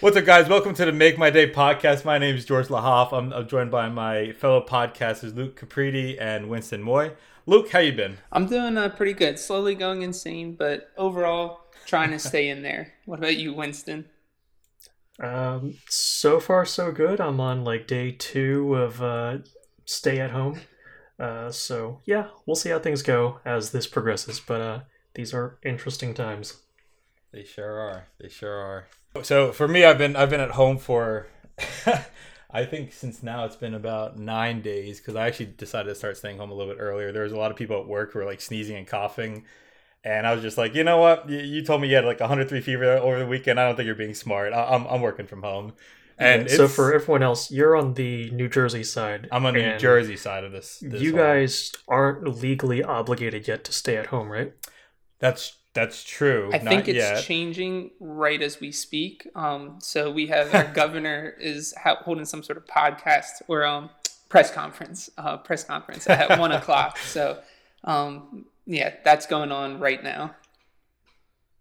What's up, guys? Welcome to the Make My Day podcast. My name is George Lahoff. I'm, I'm joined by my fellow podcasters Luke Capriti and Winston Moy. Luke, how you been? I'm doing uh, pretty good. Slowly going insane, but overall trying to stay in there. What about you, Winston? Um, so far so good. I'm on like day two of uh, stay at home. Uh, so yeah, we'll see how things go as this progresses. But uh, these are interesting times. They sure are. They sure are. So for me, I've been I've been at home for I think since now it's been about nine days because I actually decided to start staying home a little bit earlier. There was a lot of people at work who were like sneezing and coughing. And I was just like, you know what? You, you told me you had like 103 fever over the weekend. I don't think you're being smart. I, am I'm working from home. And so for everyone else, you're on the New Jersey side. I'm on the New Jersey side of this. this you guys aren't legally obligated yet to stay at home, right? That's that's true. I think it's yet. changing right as we speak. Um, so we have our governor is holding some sort of podcast or um, press conference, uh, press conference at one o'clock. So um, yeah, that's going on right now.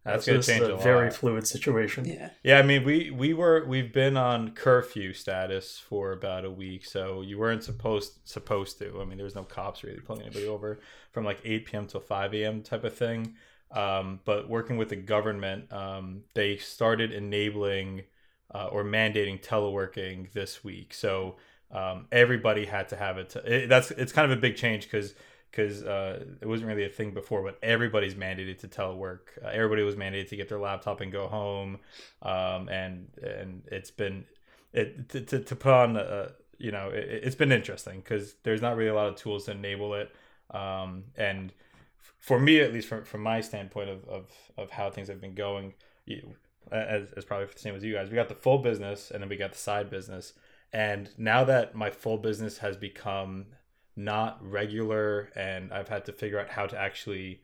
That's going to change a, a very fluid situation. Yeah. Yeah, I mean, we we were we've been on curfew status for about a week, so you weren't supposed supposed to. I mean, there was no cops really pulling anybody over from like 8 p.m. till 5 a.m. type of thing. Um, but working with the government, um, they started enabling uh, or mandating teleworking this week. So um, everybody had to have it. To, it that's it's kind of a big change because because uh, it wasn't really a thing before, but everybody's mandated to telework. Uh, everybody was mandated to get their laptop and go home, um, and and it's been it to, to, to put on a, you know it, has been interesting because there's not really a lot of tools to enable it, um, and for me at least from from my standpoint of of, of how things have been going. You, as, as probably the same as you guys, we got the full business and then we got the side business. And now that my full business has become not regular and I've had to figure out how to actually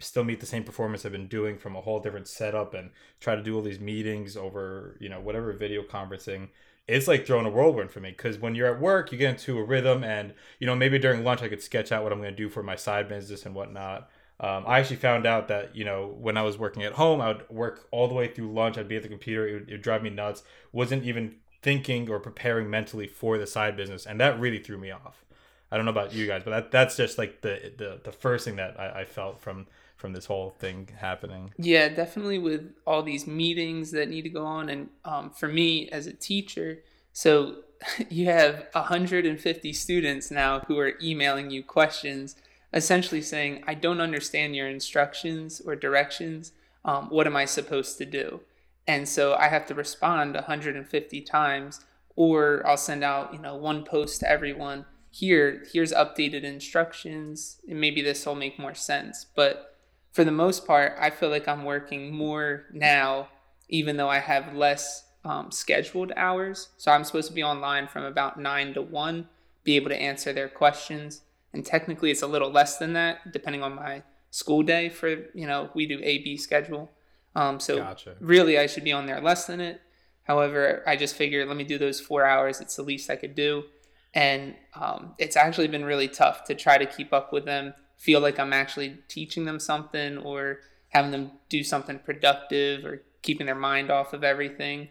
still meet the same performance I've been doing from a whole different setup and try to do all these meetings over, you know, whatever video conferencing. It's like throwing a whirlwind for me because when you're at work, you get into a rhythm, and you know maybe during lunch I could sketch out what I'm going to do for my side business and whatnot. Um, I actually found out that you know when I was working at home, I would work all the way through lunch. I'd be at the computer; it would, it would drive me nuts. wasn't even thinking or preparing mentally for the side business, and that really threw me off. I don't know about you guys, but that that's just like the the, the first thing that I, I felt from from this whole thing happening. Yeah, definitely with all these meetings that need to go on, and um, for me as a teacher, so you have 150 students now who are emailing you questions, essentially saying, "I don't understand your instructions or directions. Um, what am I supposed to do?" And so I have to respond 150 times, or I'll send out you know one post to everyone. Here here's updated instructions. And maybe this will make more sense. But for the most part i feel like i'm working more now even though i have less um, scheduled hours. So i'm supposed to be online from about 9 to 1 be able to answer their questions and technically it's a little less than that depending on my school day for you know we do a b schedule. Um, so gotcha. really i should be on there less than it. However i just figured let me do those four hours. It's the least i could do. And um, it's actually been really tough to try to keep up with them feel like i'm actually teaching them something or having them do something productive or keeping their mind off of everything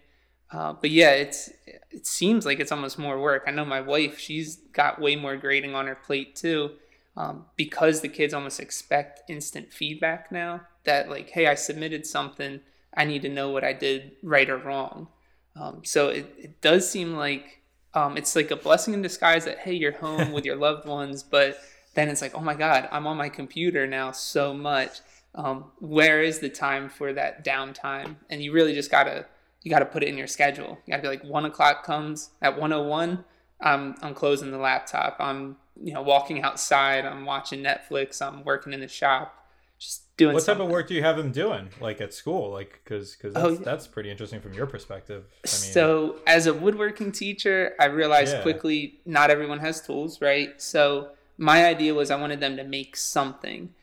uh, but yeah it's it seems like it's almost more work. I know my wife she's got way more grading on her plate too um, because the kids almost expect instant feedback now that like hey i submitted something i need to know what i did right or wrong. Um, so it, it does seem like um, it's like a blessing in disguise that hey you're home with your loved ones but then it's like oh my god i'm on my computer now so much. Um, where is the time for that downtime? And you really just gotta you gotta put it in your schedule you gotta be like one o'clock comes at 101 i'm i'm closing the laptop i'm you know walking outside i'm watching netflix i'm working in the shop just doing. What something. type of work do you have them doing, like at school, like because because oh, that's, oh, yeah. that's pretty interesting from your perspective. I mean, so as a woodworking teacher, I realized yeah. quickly not everyone has tools, right? So my idea was I wanted them to make something.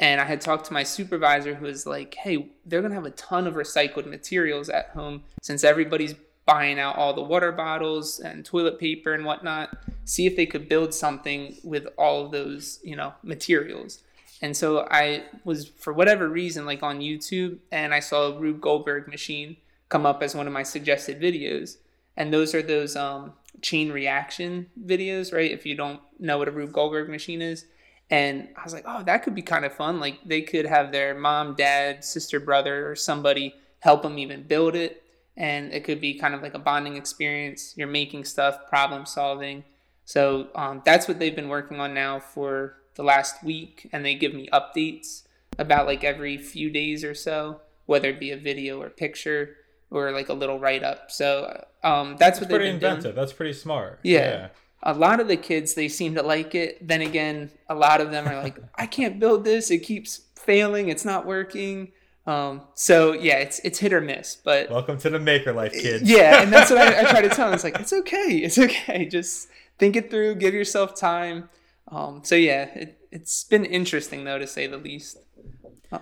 And I had talked to my supervisor who was like, hey, they're going to have a ton of recycled materials at home since everybody's buying out all the water bottles and toilet paper and whatnot. See if they could build something with all of those, you know, materials. And so I was, for whatever reason, like on YouTube, and I saw a Rube Goldberg machine come up as one of my suggested videos. And those are those um, chain reaction videos, right? If you don't know what a Rube Goldberg machine is. And I was like, oh, that could be kind of fun. Like they could have their mom, dad, sister, brother, or somebody help them even build it. And it could be kind of like a bonding experience. You're making stuff, problem solving. So um, that's what they've been working on now for the last week. And they give me updates about like every few days or so, whether it be a video or picture or like a little write up. So um, that's, That's what pretty they've been inventive. doing. That's pretty smart. Yeah. A lot of the kids they seem to like it. Then again, a lot of them are like, I can't build this. It keeps failing. It's not working. Um, so yeah, it's it's hit or miss. But Welcome to the maker life, kids. yeah, and that's what I, I try to tell them. It's like it's okay. It's okay. Just think it through. Give yourself time. Um, so yeah, it, it's been interesting though to say the least.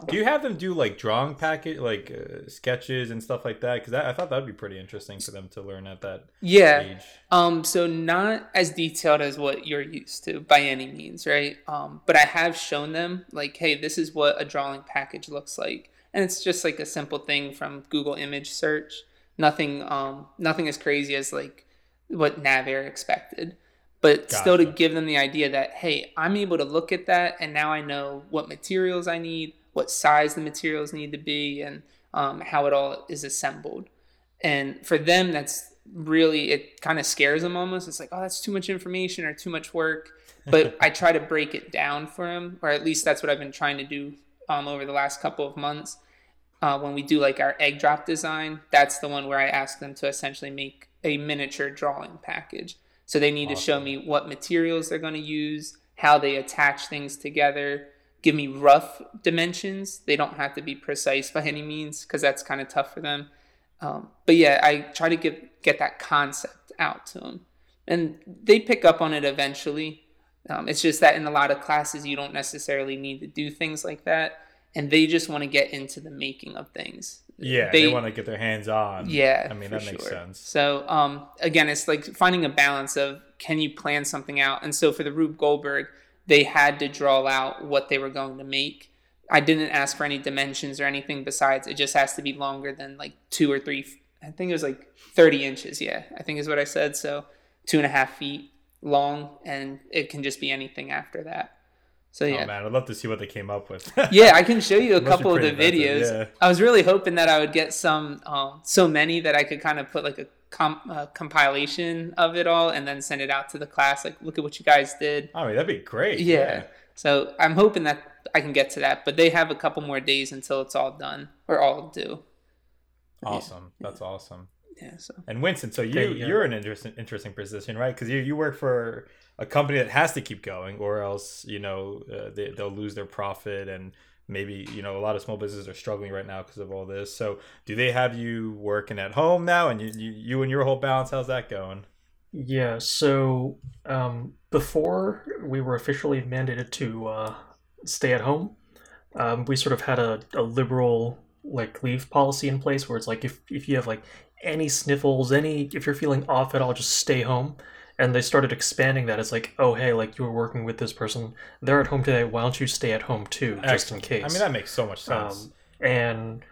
Do you have them do like drawing packet, like uh, sketches and stuff like that? Because I thought that'd be pretty interesting for them to learn at that Yeah. age. Um, so not as detailed as what you're used to by any means, right? Um, but I have shown them like, hey, this is what a drawing package looks like, and it's just like a simple thing from Google image search. Nothing, um, nothing as crazy as like what NAVAIR expected, but still to give them the idea that hey, I'm able to look at that, and now I know what materials I need, what size the materials need to be, and um, how it all is assembled. And for them that's really it kind of scares them almost. It's like oh that's too much information or too much work. But i try to break it down for them or at least that's what i've been trying to do um, over the last couple of months. Uh, when we do like our egg drop design that's the one where i ask them to essentially make a miniature drawing package so they need to show me what materials they're going to use how they attach things together. Give me rough dimensions. They don't have to be precise by any means because that's kind of tough for them. Um, but yeah, I try to get get that concept out to them, and they pick up on it eventually. Um, it's just that in a lot of classes, you don't necessarily need to do things like that, and they just want to get into the making of things. Yeah, they, want to get their hands on. Yeah, I mean that makes sure. sense. So um, again, it's like finding a balance of can you plan something out, and so for the Rube Goldberg, they had to draw out what they were going to make. I didn't ask for any dimensions or anything besides it just has to be longer than like two or three. I think it was like thirty inches. Yeah, I think is what I said. So two and a half feet long, and it can just be anything after that. So yeah, Oh man, I'd love to see what they came up with. yeah, I can show you a couple of the videos. inventive, I was really hoping that I would get some, um, so many that I could kind of put like a com- uh, compilation of it all and then send it out to the class. Like, look at what you guys did. I mean, that'd be great. Yeah. So I'm hoping that I can get to that, but they have a couple more days until it's all done or all due. Awesome. That's awesome. Yeah. So And Winston, so you Okay, yeah. you're in an interesting interesting position, right? Because you you work for a company that has to keep going, or else you know uh, they they'll lose their profit, and maybe you know a lot of small businesses are struggling right now because of all this. So do they have you working at home now, and you you, you and your whole balance? How's that going? Yeah, so um, before we were officially mandated to uh, stay at home, um, we sort of had a, a liberal like leave policy in place where it's like if, if you have like any sniffles, any if you're feeling off at all, just stay home. And they started expanding that. It's like, oh hey, like you were working with this person, they're at home today. Why don't you stay at home too, just in case? I mean, that makes so much sense. Um, and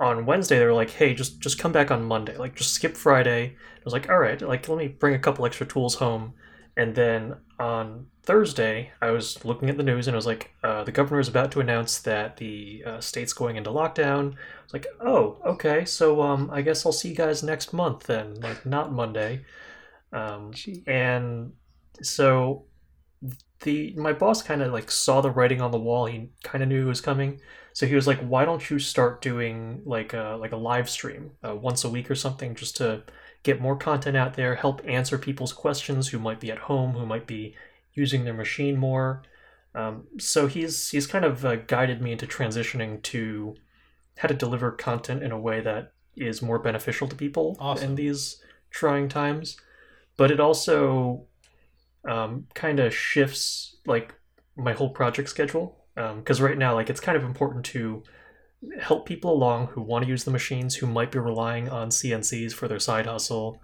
on Wednesday they were like, "Hey, just just come back on Monday. Like, just skip Friday." I was like, "All right. Like, let me bring a couple extra tools home." And then on Thursday, I was looking at the news and I was like, uh, "The governor is about to announce that the uh, state's going into lockdown." I was like, "Oh, okay. So, um, I guess I'll see you guys next month then. Like, not Monday." Um, and so the my boss kind of like saw the writing on the wall. He kind of knew it was coming. So he was like, "Why don't you start doing like a like a live stream uh, once a week or something, just to get more content out there, help answer people's questions who might be at home, who might be using their machine more." Um, so he's he's kind of uh, guided me into transitioning to how to deliver content in a way that is more beneficial to people Awesome. in these trying times. But it also um, kind of shifts like my whole project schedule because right now like it's kind of important to help people along who want to use the machines who might be relying on cncs for their side hustle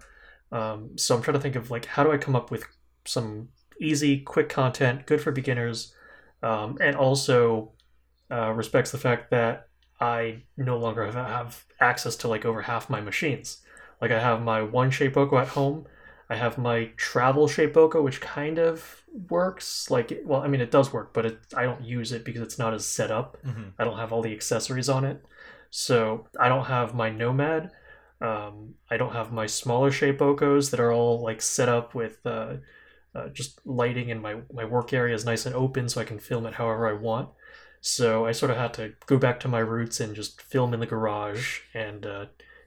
um, so i'm trying to think of like how do i come up with some easy quick content good for beginners um, and also uh, respects the fact that I no longer have, have access to like over half my machines. Like I have my one Shapeoko at home. I have my travel shape Shapeoko, which kind of works. Like, well, I mean, it does work, but it, I don't use it because it's not as set up. Mhm. I don't have all the accessories on it. So I don't have my Nomad. Um, I don't have my smaller shape Shapeokos that are all like set up with uh, uh, just lighting and my, my work area is nice and open so I can film it however I want. So I sort of had to go back to my roots and just film in the garage and uh,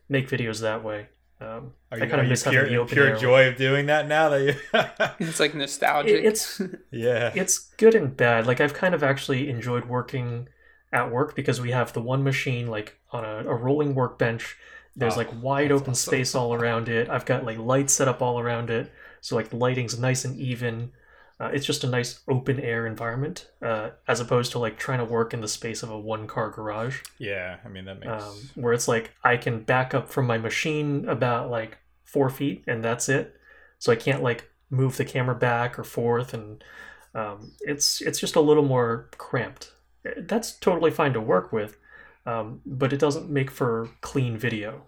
make videos that way. Um, Are I kinda are you miss having pure, the open pure air. joy of doing that now that you? It's like nostalgic. It- it's yeah. it's good and bad. Like I've kind of actually enjoyed working at work because we have the one machine like on a, a rolling workbench. There's Oh, like wide open awesome. space all around it. I've got like lights set up all around it, so like the lighting's nice and even. Uh, it's just a nice open air environment, uh, as opposed to like trying to work in the space of a one car garage, yeah. I mean that makes. um, where it's like I can back up from my machine about like four feet and that's it. So I can't like move the camera back or forth, and um, it's it's just a little more cramped. That's totally fine to work with, um, but it doesn't make for clean video.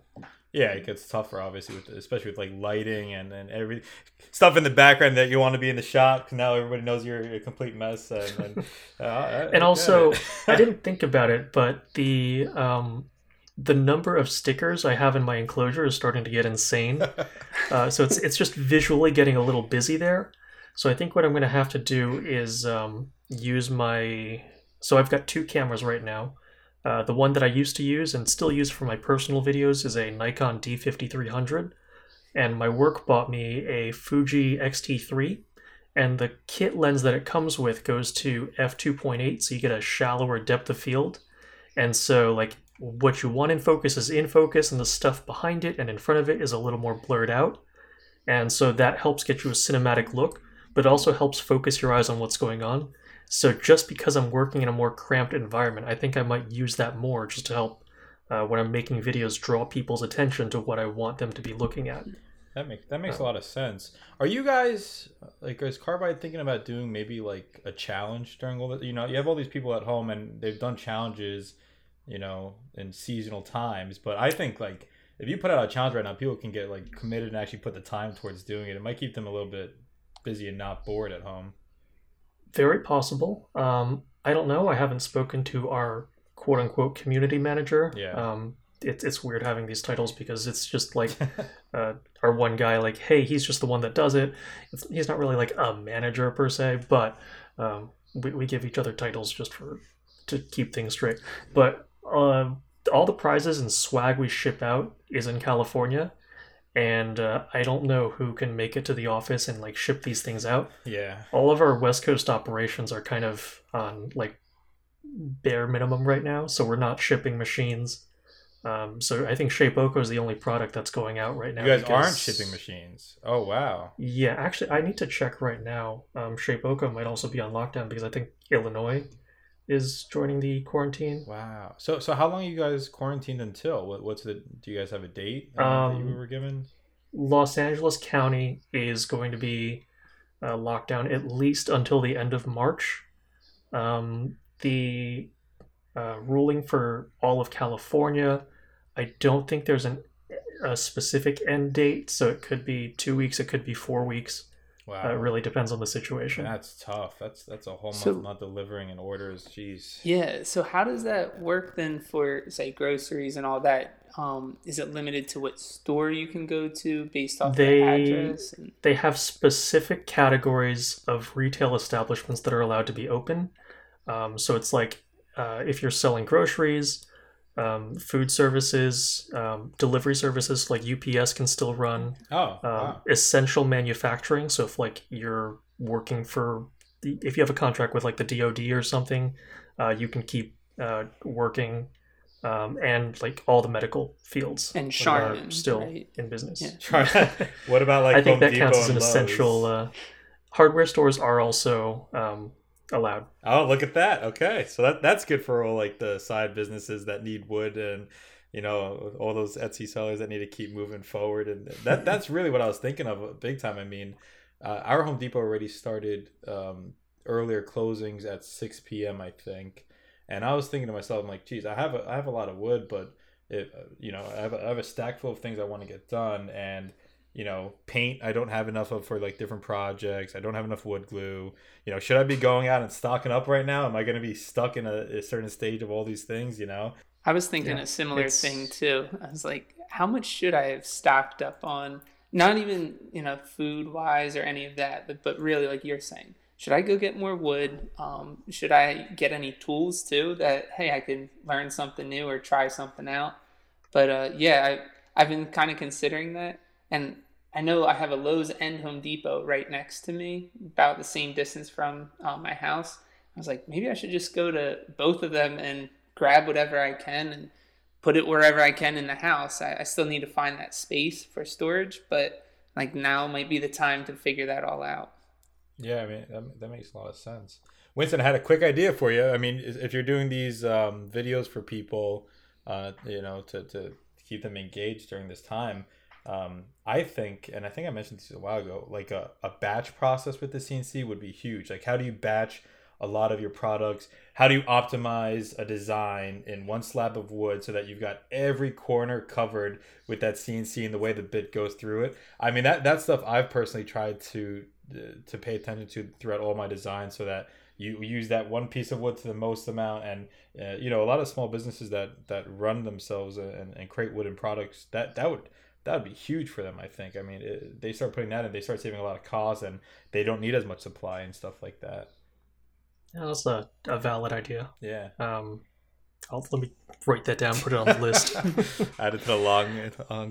Yeah, it gets tougher, obviously, with especially with like lighting and and every stuff in the background that you want to be in the shot. 'cause now everybody knows you're a complete mess, and and, uh, I- And also. I didn't think about it, but the um, the number of stickers I have in my enclosure is starting to get insane. Uh, so it's it's just visually getting a little busy there. So I think what I'm going to have to do is um, use my. So I've got two cameras right now. Uh, the one that I used to use and still use for my personal videos is a Nikon D5300, and my work bought me a Fuji X-T3. And the kit lens that it comes with goes to f2.8, so you get a shallower depth of field. And so, like, what you want in focus is in focus, and the stuff behind it and in front of it is a little more blurred out. And so that helps get you a cinematic look, but it also helps focus your eyes on what's going on. So just because I'm working in a more cramped environment, I think I might use that more just to help uh, when I'm making videos draw people's attention to what I want them to be looking at. That makes that makes a Um, lot of sense. Are you guys like is Carbide thinking about doing maybe like a challenge during all the you know you have all these people at home and they've done challenges, you know, in seasonal times. But I think like if you put out a challenge right now, people can get like committed and actually put the time towards doing it. It might keep them a little bit busy and not bored at home. Very possible. Um, I don't know. I haven't spoken to our quote unquote community manager. Yeah. Um, it, it's weird having these titles because it's just like uh, our one guy, like, hey, he's just the one that does it. It's, he's not really like a manager per se, but um, we, we give each other titles just for to keep things straight. But uh, all the prizes and swag we ship out is in California. And uh, I don't know who can make it to the office and like ship these things out yeah. all of our west coast operations are kind of on like bare minimum right now so we're not shipping machines um, so i think shapeoko is the only product that's going out right now You guys because- aren't shipping machines. Oh wow. yeah actually i need to check right now um, shapeoko might also be on lockdown because i think illinois is joining the quarantine Wow. So so how long are you guys quarantined until? What, what's the do you guys have a date uh, that you Um, were given? los angeles county is going to be uh, locked down at least until the end of march um, the uh, ruling for all of California. I don't think there's an, a specific end date, so it could be two weeks, it could be four weeks. Wow. Uh, it really depends on the situation. That's tough. That's that's a whole month So- not delivering and orders. Jeez. Yeah. So how does that work then for say groceries and all that? Um, is it limited to what store you can go to based off They- the address? And, They have specific categories of retail establishments that are allowed to be open. Um, so it's like uh, if you're selling groceries, um, food services, um, delivery services like UPS can still run. Oh, um, wow. essential manufacturing. So if like you're working for, the, if you have a contract with like the DoD or something, uh, you can keep uh, working, um, and like all the medical fields and are still right? in business. Yeah. what about like I think Home that Depot counts as an Lowe's? essential. Uh, hardware stores are also um, allowed. Oh, look at that. Okay, so that that's good for all like the side businesses that need wood and you know all those Etsy sellers that need to keep moving forward. And that that's really what I was thinking of big time. I mean, uh, our Home Depot already started um, earlier closings at six p.m. I think. And I was thinking to myself, I'm like, geez, I have a, I have a lot of wood, but it, you know, I have, a, I have a stack full of things I want to get done, and you know, paint I don't have enough of for like different projects. I don't have enough wood glue. You know, should I be going out and stocking up right now? Am I going to be stuck in a, a, certain stage of all these things? You know, I was thinking yeah, a similar it's... thing too. I was like, how much should I have stocked up on? Not even you know food wise or any of that, but, but really like you're saying, should I go get more wood? Um, should I get any tools too that hey I can learn something new or try something out? But uh, yeah, I, I've been kind of considering that and I know I have a Lowe's and Home Depot right next to me, about the same distance from uh, my house. I was like, maybe I should just go to both of them and grab whatever I can and put it wherever I can in the house. I, I still need to find that space for storage, but like now might be the time to figure that all out. Yeah, I mean that, that makes a lot of sense. Winston I had a quick idea for you. I mean, if you're doing these um, videos for people, uh, you know, to, to keep them engaged during this time, um, I think, and I think I mentioned this a while ago, like a, a batch process with the CNC would be huge. Like, how do you batch a lot of your products? How do you optimize a design in one slab of wood so that you've got every corner covered with that CNC and the way the bit goes through it? I mean, that that stuff I've personally tried to to pay attention to throughout all my designs so that you use that one piece of wood to the most amount and uh, you know a lot of small businesses that that run themselves and, and create wooden products that that would that would be huge for them. I think. I mean, it, they start putting that in, they start saving a lot of costs, and they don't need as much supply and stuff like that. Yeah, that's a, a valid idea. Yeah. Um, I'll let me write that down, put it on the list. Add it to the long.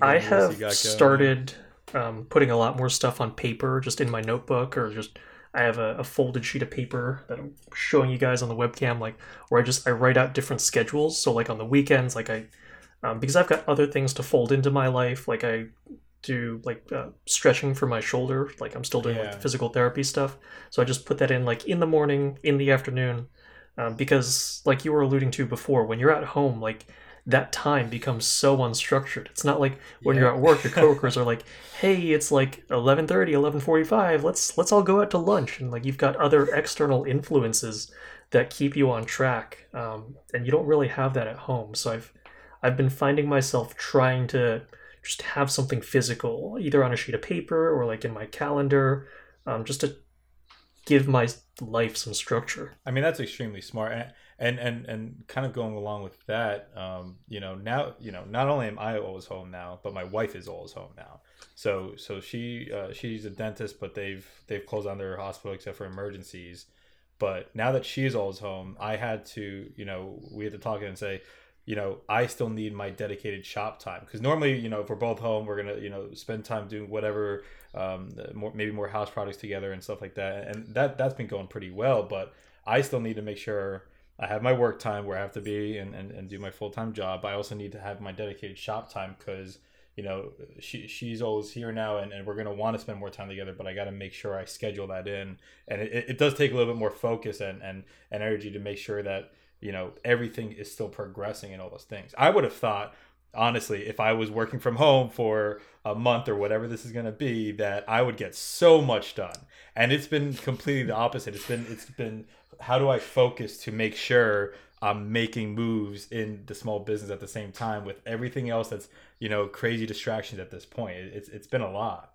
I have started um, putting a lot more stuff on paper, just in my notebook, or just I have a, a, folded sheet of paper that I'm showing you guys on the webcam, like where I just I write out different schedules. So like on the weekends, like I um, because I've got other things to fold into my life. Like I do like uh, stretching for my shoulder. Like I'm still doing yeah. like physical therapy stuff. So I just put that in like in the morning, in the afternoon, um, because like you were alluding to before, when you're at home, like that time becomes so unstructured. It's not like when yeah. you're at work, your coworkers are like, "Hey, it's like 11:30, 11:45. Let's let's all go out to lunch." And like you've got other external influences that keep you on track, um, and you don't really have that at home. So I've I've been finding myself trying to just have something physical, either on a sheet of paper or like in my calendar, um, just to give my life some structure. I mean, that's extremely smart. And, and, and, and kind of going along with that, um, you know, now, you know, not only am I always home now, but my wife is always home now. So, so she, uh, she's a dentist, but they've, they've closed down their hospital except for emergencies. But now that she's always home, I had to, you know, we had to talk and say, you know, I still need my dedicated shop time because normally, you know, if we're both home, we're gonna, you know, spend time doing whatever, um, more maybe more house products together and stuff like that, and that that's been going pretty well. But I still need to make sure I have my work time where I have to be and, and, and do my full time job. I also need to have my dedicated shop time because you know she she's always here now and, and we're gonna want to spend more time together. But I got to make sure I schedule that in, and it, it does take a little bit more focus and, and, and energy to make sure that you know everything is still progressing and all those things. I would have thought honestly if i was working from home for a month or whatever this is going to be that i would get so much done. And it's been completely the opposite. It's been it's been how do i focus to make sure i'm making moves in the small business at the same time with everything else that's you know crazy distractions at this point? It's it's been a lot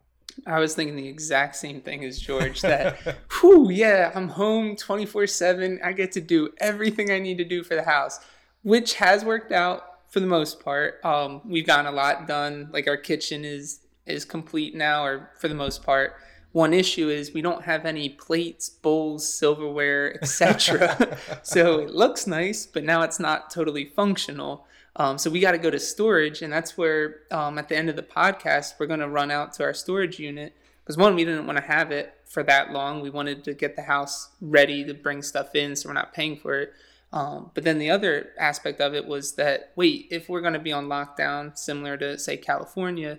I was thinking the exact same thing as George that, whew, yeah, I'm home 24 7. I get to do everything I need to do for the house, which has worked out for the most part. Um, we've gotten a lot done. Like our kitchen is is complete now, or for the most part. One issue is we don't have any plates, bowls, silverware, etc. so it looks nice, but now it's not totally functional. Um, so we got to go to storage, and that's where um, at the end of the podcast we're going to run out to our storage unit because one, we didn't want to have it for that long. We wanted to get the house ready to bring stuff in, so we're not paying for it. Um, but then the other aspect of it was that wait, if we're going to be on lockdown, similar to say California,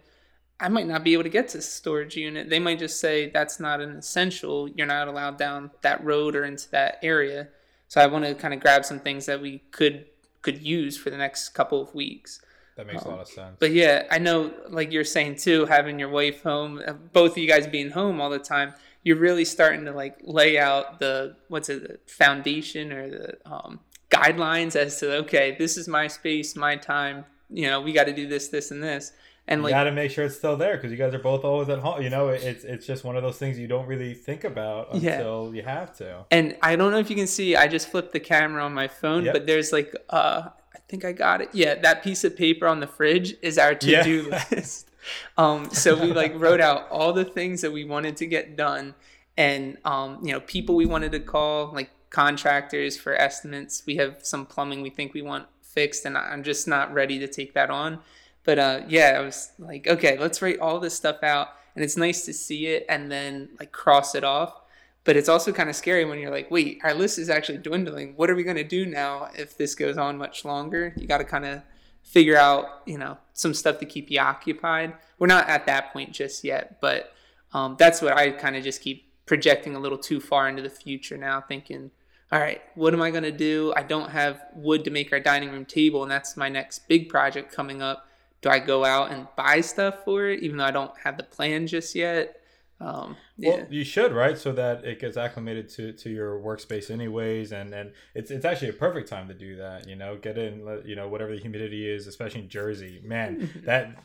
I might not be able to get to storage unit. They might just say that's not an essential. You're not allowed down that road or into that area. So I want to kind of grab some things that we could could use for the next couple of weeks. That makes um, a lot of sense. But yeah, I know, like you're saying too, having your wife home, uh, both of you guys being home all the time, you're really starting to like lay out the what's it, the foundation or the um, guidelines as to okay, this is my space, my time. You know, we got to do this, this, and this. And you like, got to make sure it's still there because you guys are both always at home. You know, it's it's just one of those things you don't really think about Yeah. until you have to. and I don't know if you can see, I just flipped the camera on my phone, Yep. but there's like, uh, I think I got it. Yeah, that piece of paper on the fridge is our to do Yeah. list. Um, so we like wrote out all the things that we wanted to get done, and um, you know, people we wanted to call, like contractors for estimates. We have some plumbing we think we want fixed, and I'm just not ready to take that on. But uh, yeah, I was like, okay, let's write all this stuff out, and it's nice to see it and then like cross it off. But it's also kind of scary when you're like, wait, our list is actually dwindling. What are we going to do now if this goes on much longer? You got to kind of figure out, you know, some stuff to keep you occupied. We're not at that point just yet, but um, that's what I kind of just keep projecting a little too far into the future now, thinking, all right, what am I going to do? I don't have wood to make our dining room table, and that's my next big project coming up. Do I go out and buy stuff for it, even though I don't have the plan just yet? Um, yeah. Well, you should, right? So that it gets acclimated to, to your workspace, anyways, and and it's it's actually a perfect time to do that. You know, get in, you know, whatever the humidity is, especially in Jersey. Man, that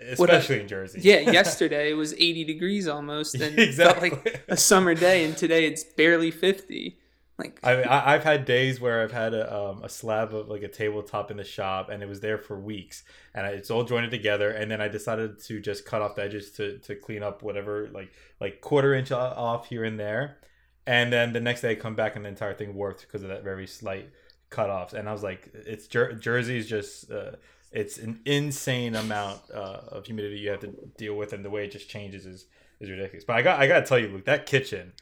especially in Jersey. yeah, yesterday it was 80 degrees almost, and it felt Exactly. like a summer day, and today it's barely 50. Like, I mean, I, I've had days where I've had a, um, a slab of like a tabletop in the shop, and it was there for weeks, and I, it's all jointed together. And then I decided to just cut off the edges to, to clean up whatever like like quarter inch off here and there. And then the next day I come back and the entire thing warped because of that very slight cut offs. And I was like, it's Jer- Jersey's just uh, it's an insane amount uh, of humidity you have to deal with, and the way it just changes is is ridiculous. But I got I got to tell you, Luke, that kitchen,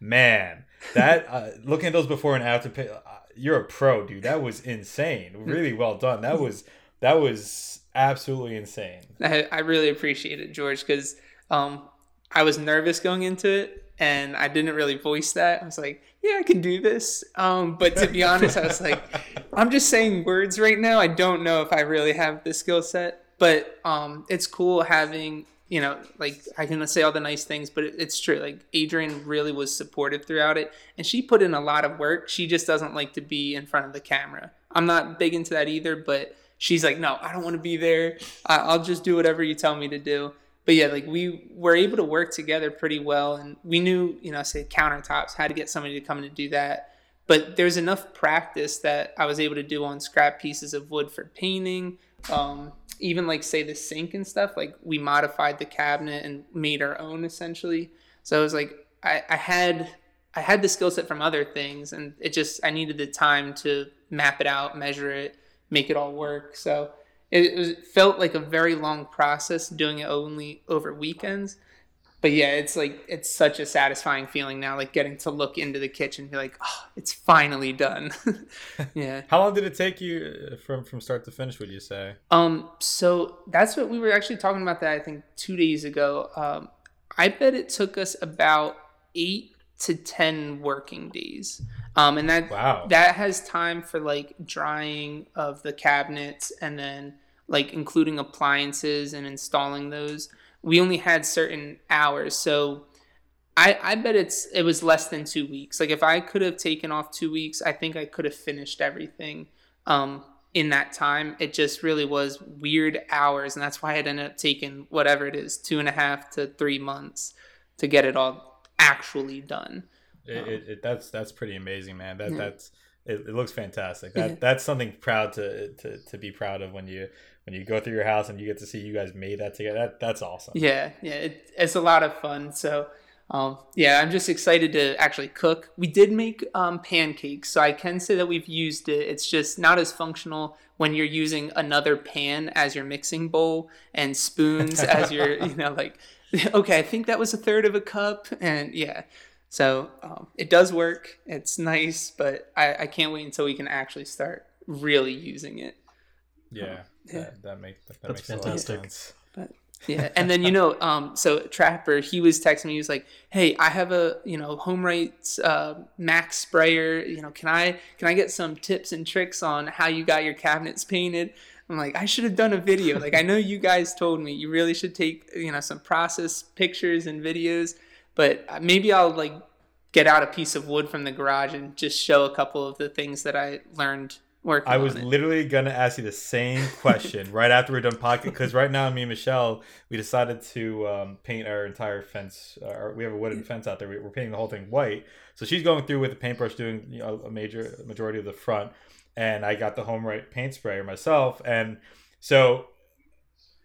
man, that uh, looking at those before and after, uh, you're a pro, dude. That was insane. Really well done. That was that was absolutely insane. I, I really appreciate it, George, because um, I was nervous going into it, and I didn't really voice that. I was like, "Yeah, I can do this," um, but to be honest, I was like, "I'm just saying words right now. I don't know if I really have the skill set." But um, it's cool having you know, like I can say all the nice things, but it, it's true. Like Adrian really was supportive throughout it, and she put in a lot of work. She just doesn't like to be in front of the camera. I'm not big into that either, but she's like, no, I don't want to be there. I'll just do whatever you tell me to do. But yeah, like we were able to work together pretty well, and we knew, you know, say countertops, how to get somebody to come in and do that. But there's enough practice that I was able to do on scrap pieces of wood for painting. Um, even like say the sink and stuff, like we modified the cabinet and made our own essentially. So it was like I, I had I had the skill set from other things, and it just I needed the time to map it out, measure it, make it all work. So it, was, it felt like a very long process doing it only over weekends. But yeah, it's like it's such a satisfying feeling now, like getting to look into the kitchen, and be like, oh, it's finally done. yeah. How long did it take you uh, from from start to finish? Would you say? Um, so that's what we were actually talking about that I think two days ago. Um, I bet it took us about eight to ten working days. Um, and that Wow. that has time for like drying of the cabinets and then like including appliances and installing those. We only had certain hours, so I, I bet it's it was less than two weeks. Like if I could have taken off two weeks, I think I could have finished everything um, in that time. It just really was weird hours, and that's why it ended up taking whatever it is, two and a half to three months to get it all actually done. It, it, it, that's that's pretty amazing, man. That Yeah. that's it, it looks fantastic. That Yeah. that's something proud to, to to be proud of when you when you go through your house and you get to see you guys made that together. That that's awesome. Yeah, yeah, it, it's a lot of fun. So, um, yeah, I'm just excited to actually cook. We did make um, pancakes, so I can say that we've used it. It's just not as functional when you're using another pan as your mixing bowl and spoons as your, you know, like, okay, I think that was a third of a cup, and yeah. So um, it does work. It's nice, but I, I can't wait until we can actually start really using it. Yeah, Yeah. That, that makes that, That's makes a lot of fantastic. sense. Yeah, and then you know, um, so Trapper, he was texting me. He was like, "Hey, I have a you know HomeRight's uh, Max sprayer. You know, can I can I get some tips and tricks on how you got your cabinets painted?" I'm like, I should have done a video. Like, I know you guys told me you really should take you know some process pictures and videos, but maybe I'll like get out a piece of wood from the garage and just show a couple of the things that I learned working. I was literally gonna ask you the same question right after we're done podcast because right now me and Michelle we decided to um, paint our entire fence. Our, we have a wooden fence out there. We- We're painting the whole thing white. So she's going through with the paintbrush, doing you know, a major majority of the front, and I got the HomeRight paint sprayer myself. And so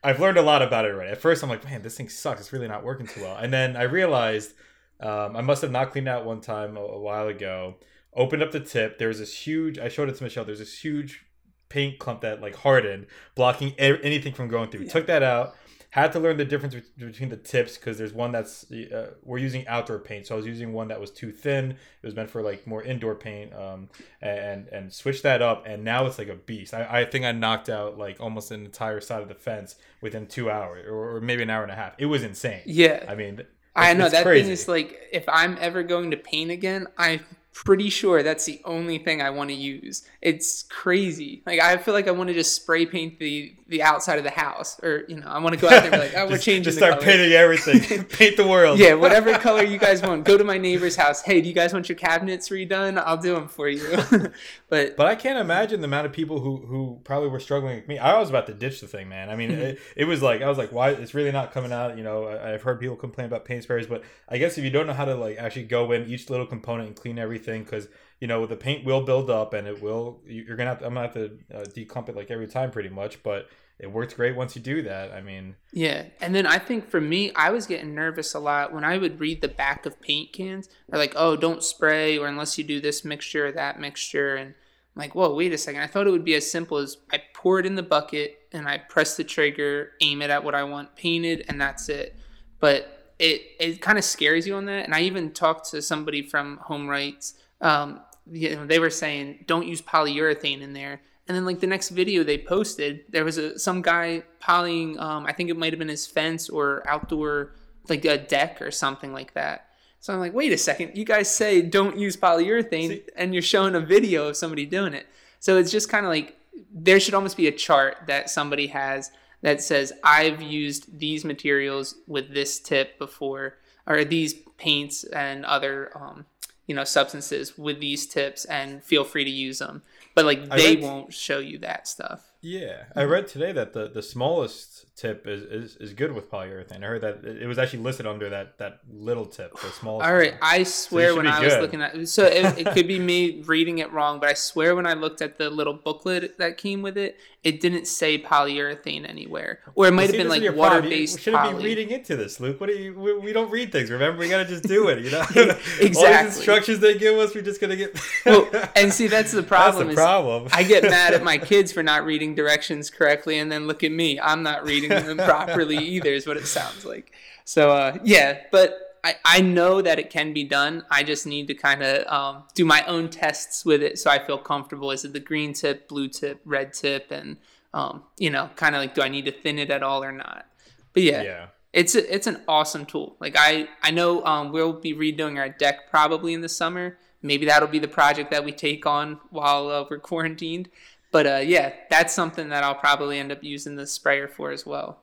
I've learned a lot about it already. At first, I'm like, man, this thing sucks. It's really not working too well. And then I realized um, I must have not cleaned out one time a, a while ago. Opened up the tip. There was this huge. I showed it to Michelle. There's this huge paint clump that like hardened, blocking e- anything from going through. Yeah. Took that out. Had to learn the difference bet- between the tips because there's one that's uh, we're using outdoor paint, so I was using one that was too thin. It was meant for like more indoor paint, um, and and switched that up, and now it's like a beast. I, I think I knocked out like almost an entire side of the fence within two hours, or, or maybe an hour and a half. It was insane. Yeah, I mean, I know that crazy. thing is like if I'm ever going to paint again, I'm pretty sure that's the only thing I want to use. It's crazy. Like I feel like I want to just spray paint the the outside of the house, or you know, I want to go out there and be like, oh, we're changing Just start color. painting everything. Paint the world. Yeah, whatever color you guys want. Go to my neighbor's house. Hey, do you guys want your cabinets redone? I'll do them for you. but But I can't imagine the amount of people who who probably were struggling with me. I was about to ditch the thing, man. I mean, it, it was like I was like, why? It's really not coming out. You know, I, I've heard people complain about paint sprayers, but I guess if you don't know how to like actually go in each little component and clean everything, because you know the paint will build up and it will. you- You're gonna have to. I'm gonna have to uh, declump it like every time, pretty much. But it works great once you do that. I mean, Yeah, and then I think for me, I was getting nervous a lot when I would read the back of paint cans. They're like, "Oh, don't spray," or unless you do this mixture or that mixture, and I'm like, "Whoa, wait a second! I thought it would be as simple as I pour it in the bucket and I press the trigger, aim it at what I want painted, and that's it." But it it kind of scares you on that. And I even talked to somebody from HomeRight's. Um, you know, they were saying, "Don't use polyurethane in there." And then like the next video they posted, there was a some guy polying. Um, I think it might have been his fence or outdoor like a deck or something like that. So I'm like, wait a second, you guys say don't use polyurethane, See- and you're showing a video of somebody doing it. So it's just kind of like there should almost be a chart that somebody has that says I've used these materials with this tip before, or these paints and other um, you know substances with these tips, and feel free to use them. But like they read- won't show you that stuff. Yeah, I read today that the, the smallest tip is, is, is good with polyurethane. I heard that it was actually listed under that, that little tip, the smallest. All right, one. I swear should when I was looking at so it, it could be me reading it wrong, but I swear when I looked at the little booklet that came with it, it didn't say polyurethane anywhere, or it might have been like water based You shouldn't poly. be reading into this, Luke. What do you? We, we don't read things. Remember, we gotta just do it. You know, All Exactly. these instructions they give us, we're just gonna get. well, and see that's the problem. That's the is problem. I get mad at my kids for not reading directions correctly, and then look at me. I'm not reading them properly either, is what it sounds like. So, uh, yeah, but I, I know that it can be done. I just need to kind of um, do my own tests with it so I feel comfortable. Is it the green tip, blue tip, red tip? And, um, you know, kind of like, do I need to thin it at all or not? But yeah, yeah. it's a, it's an awesome tool. Like I I know um, we'll be redoing our deck probably in the summer. Maybe that'll be the project that we take on while uh, we're quarantined. But uh, yeah, that's something that I'll probably end up using the sprayer for as well.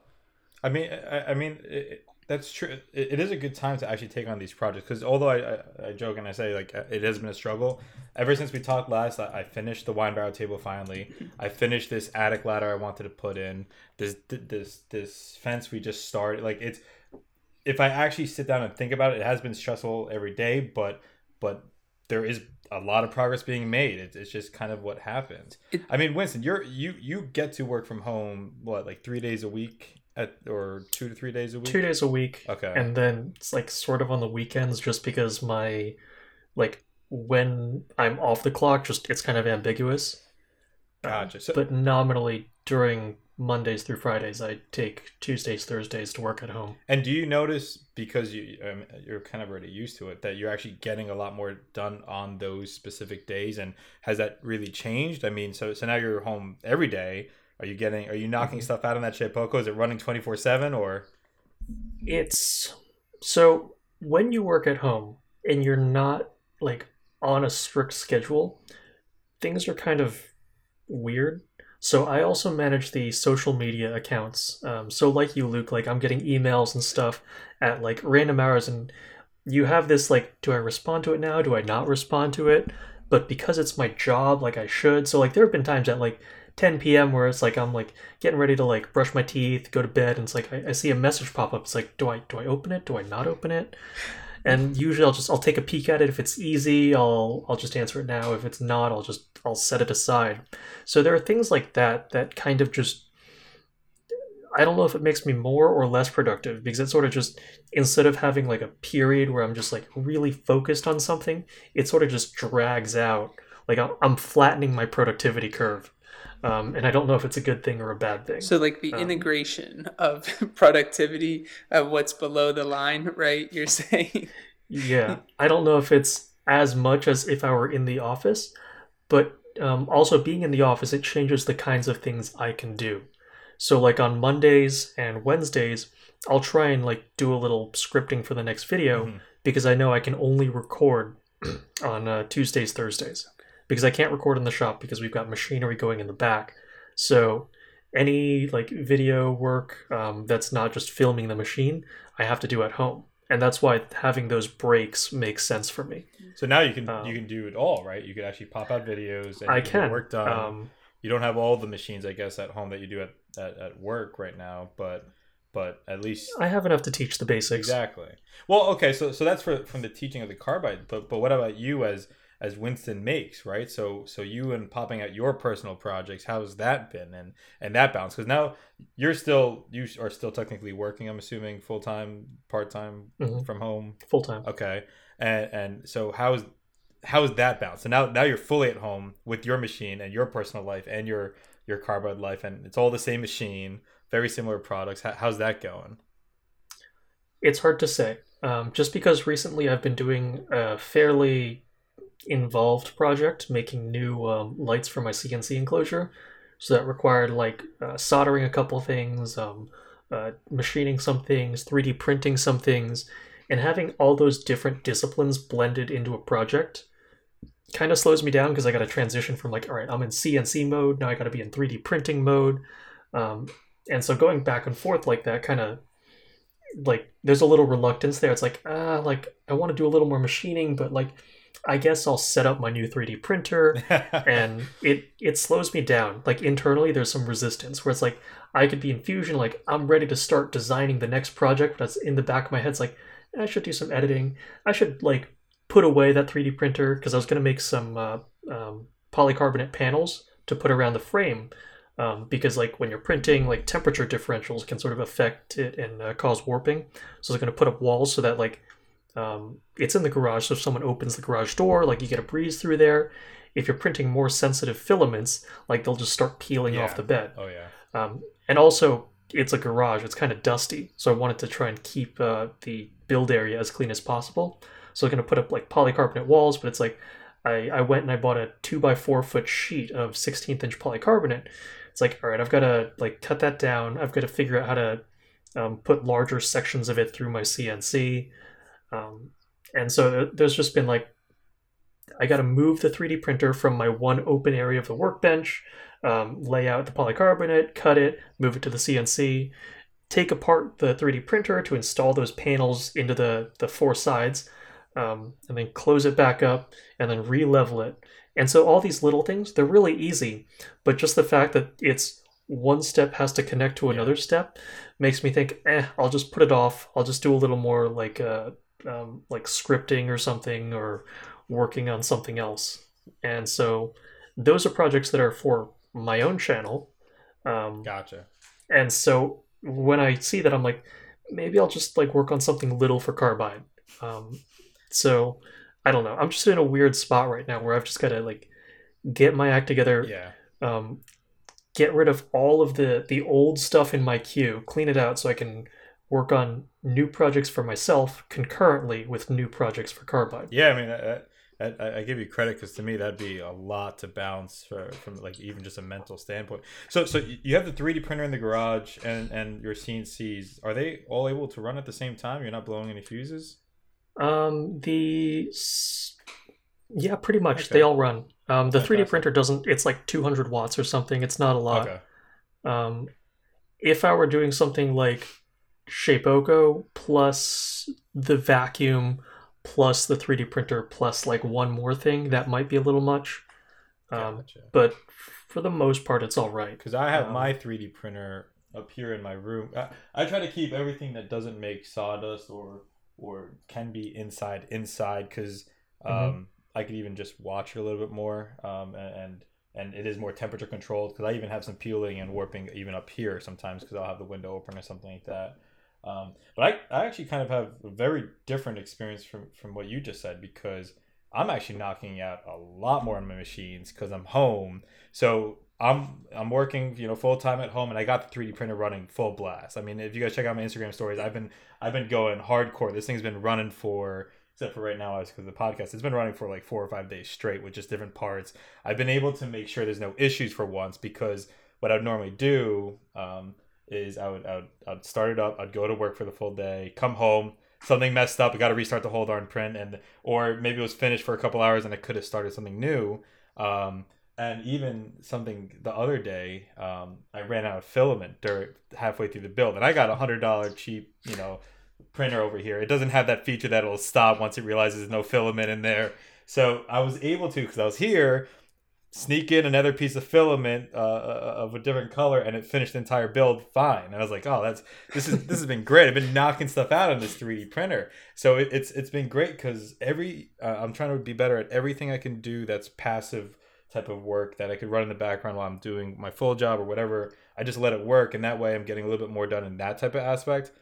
I mean, I, I mean, it, that's true. It, it is a good time to actually take on these projects because although I, I, I joke and I say like it has been a struggle, ever since we talked last, I, I finished the wine barrel table finally. I finished this attic ladder I wanted to put in. This this this fence we just started. Like it's if I actually sit down and think about it, it has been stressful every day, but but there is a lot of progress being made. It's, it's just kind of what happens. It- I mean, Winston, you're you you get to work from home what like three days a week at or two to three days a week. Two days a week. Okay. And then it's like sort of on the weekends just because my like when I'm off the clock just it's kind of ambiguous. Gotcha. So, but nominally during Mondays through Fridays I take Tuesdays, Thursdays to work at home. and do you notice because you um, you're kind of already used to it that you're actually getting a lot more done on those specific days? And has that really changed? I mean, so so now you're home every day. Are you getting? Are you knocking stuff out on that Shapeoko? Is it running twenty four seven or? It's so when you work at home and you're not like on a strict schedule, things are kind of weird. So I also manage the social media accounts. Um, so like you, Luke, like I'm getting emails and stuff at like random hours, and you have this like, do I respond to it now? Do I not respond to it? But because it's my job, like I should. So like there have been times that like 10 p.m. where it's like I'm like getting ready to like brush my teeth, go to bed, and it's like I, I see a message pop up. It's like, do I do I open it? Do I not open it? And usually I'll just I'll take a peek at it. If it's easy, I'll I'll just answer it now. If it's not, I'll just I'll set it aside. So there are things like that that kind of just I don't know if it makes me more or less productive because it sort of just instead of having like a period where I'm just like really focused on something, it sort of just drags out. Like I'm- I'm flattening my productivity curve, um, and I don't know if it's a good thing or a bad thing. So like the Um, integration of productivity of what's below the line, right? You're saying Yeah, I don't know if it's as much as if I were in the office, but um, also being in the office, it changes the kinds of things I can do. So, like on Mondays and Wednesdays, I'll try and like do a little scripting for the next video Mhm. because I know I can only record on uh, Tuesdays, Thursdays because I can't record in the shop because we've got machinery going in the back. So, any like video work um, that's not just filming the machine, I have to do at home, and that's why having those breaks makes sense for me. So now you can Um, you can do it all, right? You could actually pop out videos and I get can. work done. Um, you don't have all the machines, I guess, at home that you do at, at, at work right now, but but at least I have enough to teach the basics. exactly. Well, okay, so so that's for from the teaching of the carbide, but but what about you as as Winston makes, right? So so you and popping out your personal projects, how's that been and and that balance? Because now you're still you are still technically working. I'm assuming full time, part time Mhm. from home. Full time. Okay, and and so how's how's that balance? So now now you're fully at home with your machine and your personal life and your your carbide life, and it's all the same machine, very similar products. How, how's that going? It's hard to say. Um, just because recently I've been doing a fairly involved project, making new um, lights for my CNC enclosure. So that required like uh, soldering a couple things, um, uh, machining some things, 3D printing some things, and having all those different disciplines blended into a project kind of slows me down because I got to transition from like, all right, I'm in CNC mode, now I got to be in 3D printing mode. Um, and so going back and forth like that kind of like there's a little reluctance there. It's like, ah, like I want to do a little more machining, but like I guess I'll set up my new 3D printer and it it slows me down. Like internally there's some resistance where it's like I could be in Fusion, like I'm ready to start designing the next project, but that's in the back of my head. It's like I should do some editing. I should like put away that 3D printer because I was gonna make some uh, um, polycarbonate panels to put around the frame. Um, because like when you're printing, like temperature differentials can sort of affect it and uh, cause warping. So I was going to put up walls so that like um, it's in the garage. So if someone opens the garage door, like you get a breeze through there. If you're printing more sensitive filaments, like they'll just start peeling Yeah. off the bed. oh yeah. Um, and also, it's a garage. It's kind of dusty, so I wanted to try and keep uh, the build area as clean as possible. So I'm gonna put up like polycarbonate walls, but it's like I, I went and I bought a two by four foot sheet of 16th inch polycarbonate. It's like all right, I've got to like cut that down. I've got to figure out how to um, put larger sections of it through my CNC. Um, and so there's just been like I got to move the 3D printer from my one open area of the workbench um, lay out the polycarbonate, cut it, move it to the CNC, take apart the 3D printer to install those panels into the, the four sides, um, and then close it back up, and then re-level it. And so all these little things, they're really easy, but just the fact that it's one step has to connect to Yeah. another step makes me think, eh, I'll just put it off. I'll just do a little more like uh, um, like scripting or something, or working on something else. And so those are projects that are for my own channel. Um, Gotcha. and so when I see that, I'm like, maybe I'll just like work on something little for Carbide. Um, so I don't know. I'm just in a weird spot right now where I've just got to like get my act together, Yeah. um, get rid of all of the the old stuff in my queue, clean it out so I can work on new projects for myself concurrently with new projects for Carbide. Yeah, I mean, I, I, I give you credit because to me that'd be a lot to bounce for, from like even just a mental standpoint. So, so you have the 3D printer in the garage and and your CNCs. Are they all able to run at the same time? You're not blowing any fuses? Um, the yeah, pretty much Okay. they all run. Um, the 3D printer doesn't. It's like 200 watts or something. It's not a lot. Okay. Um, if I were doing something like Shapeoko plus the vacuum plus the 3D printer plus like one more thing that might be a little much. Um, Gotcha. but for the most part, it's all right. because I have Um, my 3D printer up here in my room. I, I try to keep everything that doesn't make sawdust or or can be inside inside because um, Mhm. I could even just watch it a little bit more um, and, and and it is more temperature controlled because I even have some peeling and warping even up here sometimes because I'll have the window open or something like that. Um, but I, I actually kind of have a very different experience from, from what you just said because I'm actually knocking out a lot more on my machines because I'm home. So I'm I'm working, you know, full time at home, and I got the 3D printer running full blast. I mean, if you guys check out my Instagram stories, I've been I've been going hardcore. This thing's been running for except for right now, I was because the podcast, it's been running for like four or five days straight with just different parts. I've been able to make sure there's no issues for once because what I'd normally do um, is I would, I would I'd start it up, I'd go to work for the full day, come home, something messed up, I got to restart the whole darn print, and or maybe it was finished for a couple hours and I could have started something new. Um, and even something the other day, um, I ran out of filament during halfway through the build, and I got a hundred dollar cheap, you know, printer over here. It doesn't have that feature that'll stop once it realizes no filament in there. So I was able to, because I was here, sneak in another piece of filament uh, of a different color, and it finished the entire build fine. And I was like, oh, that's this is this has been great. I've been knocking stuff out on this 3D printer, so it, it's it's been great because every uh, I'm trying to be better at everything I can do that's passive type of work that I could run in the background while I'm doing my full job or whatever. I just let it work, and that way I'm getting a little bit more done in that type of aspect.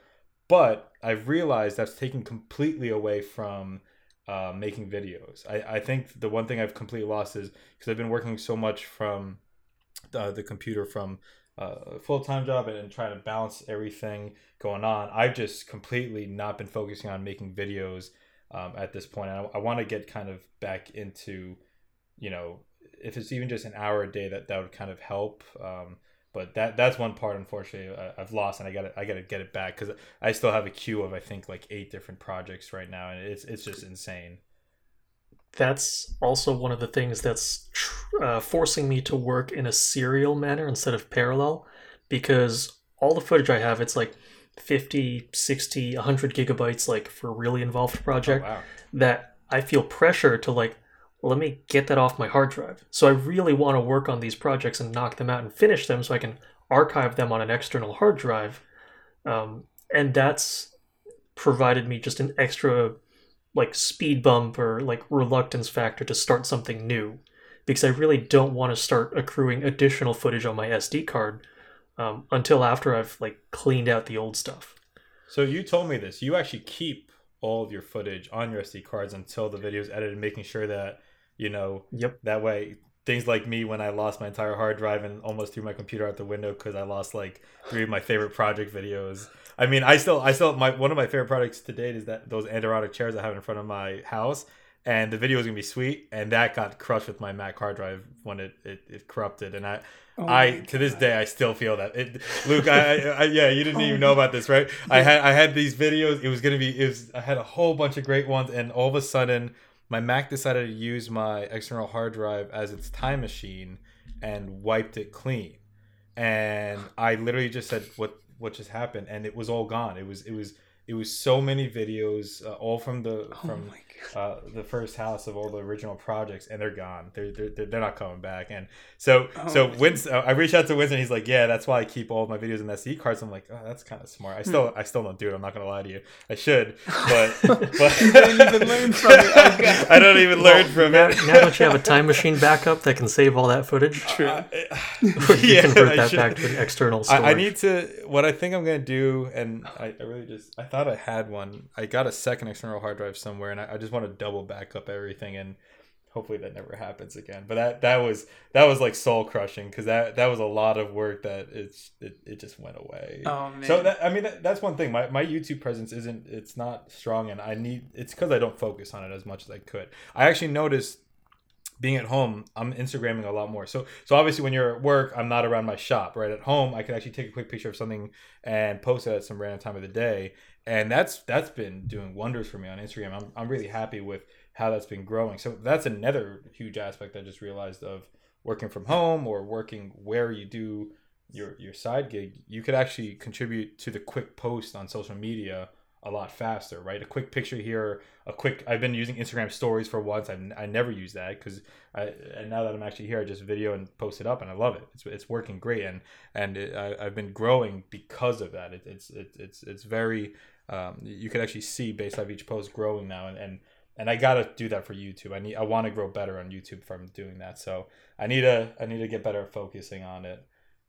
But I've realized that's taken completely away from uh, making videos. I, I think the one thing I've completely lost is because I've been working so much from the, the computer from uh, a full time job and, and trying to balance everything going on. I've just completely not been focusing on making videos um, at this point. And I, I want to get kind of back into, you know, if it's even just an hour a day, that that would kind of help. Um, but that that's one part unfortunately I, I've lost and I got to I got to get it back because I still have a queue of I think like eight different projects right now and it's it's just insane. That's also one of the things that's tr- uh, forcing me to work in a serial manner instead of parallel because all the footage I have, it's like 50, 60, 100 gigabytes, like for a really involved Oh, project, wow. that I feel pressure to like, let me get that off my hard drive. So I really want to work on these projects and knock them out and finish them so I can archive them on an external hard drive. Um, and that's provided me just an extra like speed bump or like reluctance factor to start something new because I really don't want to start accruing additional footage on my SD card um, until after I've like cleaned out the old stuff. So you told me this. You actually keep all of your footage on your SD cards until the video is edited, making sure that you know Yep. that way things like me when I lost my entire hard drive and almost threw my computer out the window because I lost like three of my favorite project videos. I mean, I still, I still, my one of my favorite projects to date is that those Adirondack chairs I have in front of my house, and the video is gonna be sweet, and that got crushed with my Mac hard drive when it it, it corrupted, and I. Oh I to this day I still feel that it, Luke. I, I, I yeah, you didn't even know about this, right? I had I had these videos. It was gonna be. It was. I had a whole bunch of great ones, and all of a sudden, my Mac decided to use my external hard drive as its time machine and wiped it clean. And I literally just said, "What? What just happened?" And it was all gone. It was. It was. It was so many videos, uh, all from the Oh from. Uh, the first house of all the original projects, and they're gone. They're they're, they're not coming back. And so oh, so Oh. Winston, uh, I reached out to Winston. He's like, yeah, that's why I keep all of my videos in SD cards. I'm like, oh, that's kind of smart. I hmm. still I still don't do it. I'm not gonna lie to you. I should, but but You don't even learn from it. God. I don't even learn from now, it. now don't you have a time machine backup that can save all that footage? True. Uh, you yeah, convert I that should. back to an external storage. I, I need to. What I think I'm gonna do, and I, I really just I thought I had one. I got a second external hard drive somewhere, and I, I just want to double back up everything, and hopefully that never happens again. But that that was that was like soul crushing because that that was a lot of work that it's it, it just went away. Oh man. So that I mean that, that's one thing. My my YouTube presence isn't it's not strong, and I need it's because I don't focus on it as much as I could. I actually noticed being at home, I'm Instagramming a lot more. So so obviously when you're at work, I'm not around my shop. Right at home, I can actually take a quick picture of something and post it at some random time of the day, and that's that's been doing wonders for me on Instagram. I'm I'm really happy with how that's been growing. So that's another huge aspect I just realized of working from home or working where you do your your side gig. You could actually contribute to the quick post on social media a lot faster, right? A quick picture here, a quick. I've been using Instagram Stories for once. I, I never use that because I and now that I'm actually here, I just video and post it up, and I love it. It's, it's working great, and and it, I, I've been growing because of that. It, it's it, it's it's very. Um, you can actually see based off each post growing now, and and and I gotta do that for YouTube. I need I want to grow better on YouTube from doing that. So I need to I need to get better at focusing on it.